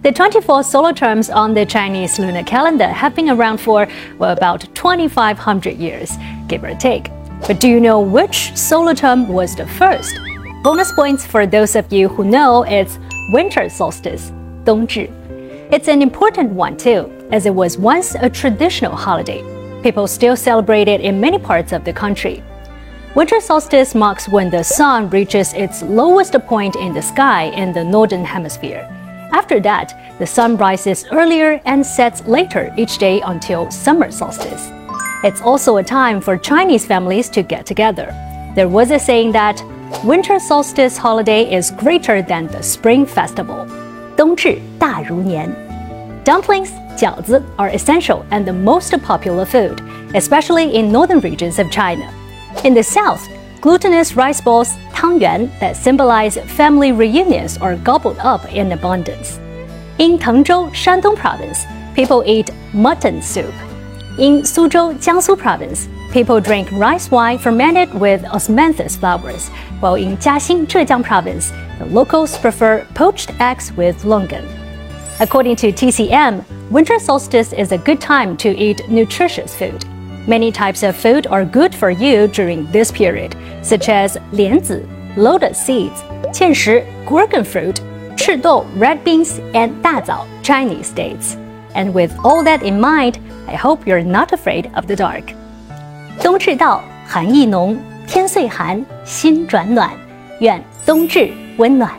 The 24 solar terms on the Chinese lunar calendar have been around for, well, about 2,500 years, give or take. But do you know which solar term was the first? Bonus points for those of you who know it's winter solstice, 冬至. It's an important one too, as it was once a traditional holiday. People still celebrate it in many parts of the country. Winter solstice marks when the sun reaches its lowest point in the sky in the northern hemisphere. After that, the sun rises earlier and sets later each day until summer solstice. It's also a time for Chinese families to get together. There was a saying that winter solstice holiday is greater than the spring festival. 冬至大如年. Dumplings, 饺子, are essential and the most popular food, especially in northern regions of China. In the south, glutinous rice balls, 汤圆, that symbolize family reunions are gobbled up in abundance. In Tengzhou, Shandong province, people eat mutton soup. In Suzhou, Jiangsu province, people drink rice wine fermented with osmanthus flowers, while in Jiaxing, Zhejiang province, the locals prefer poached eggs with longan. According to TCM, winter solstice is a good time to eat nutritious food. Many types of food are good for you during this period, such as 莲子, lotus seeds, 芡实, gorgon fruit, 赤豆, red beans, and 大枣, Chinese dates. And with all that in mind, I hope you're not afraid of the dark. 冬至到，寒意浓，天岁寒，心转暖，愿冬至温暖。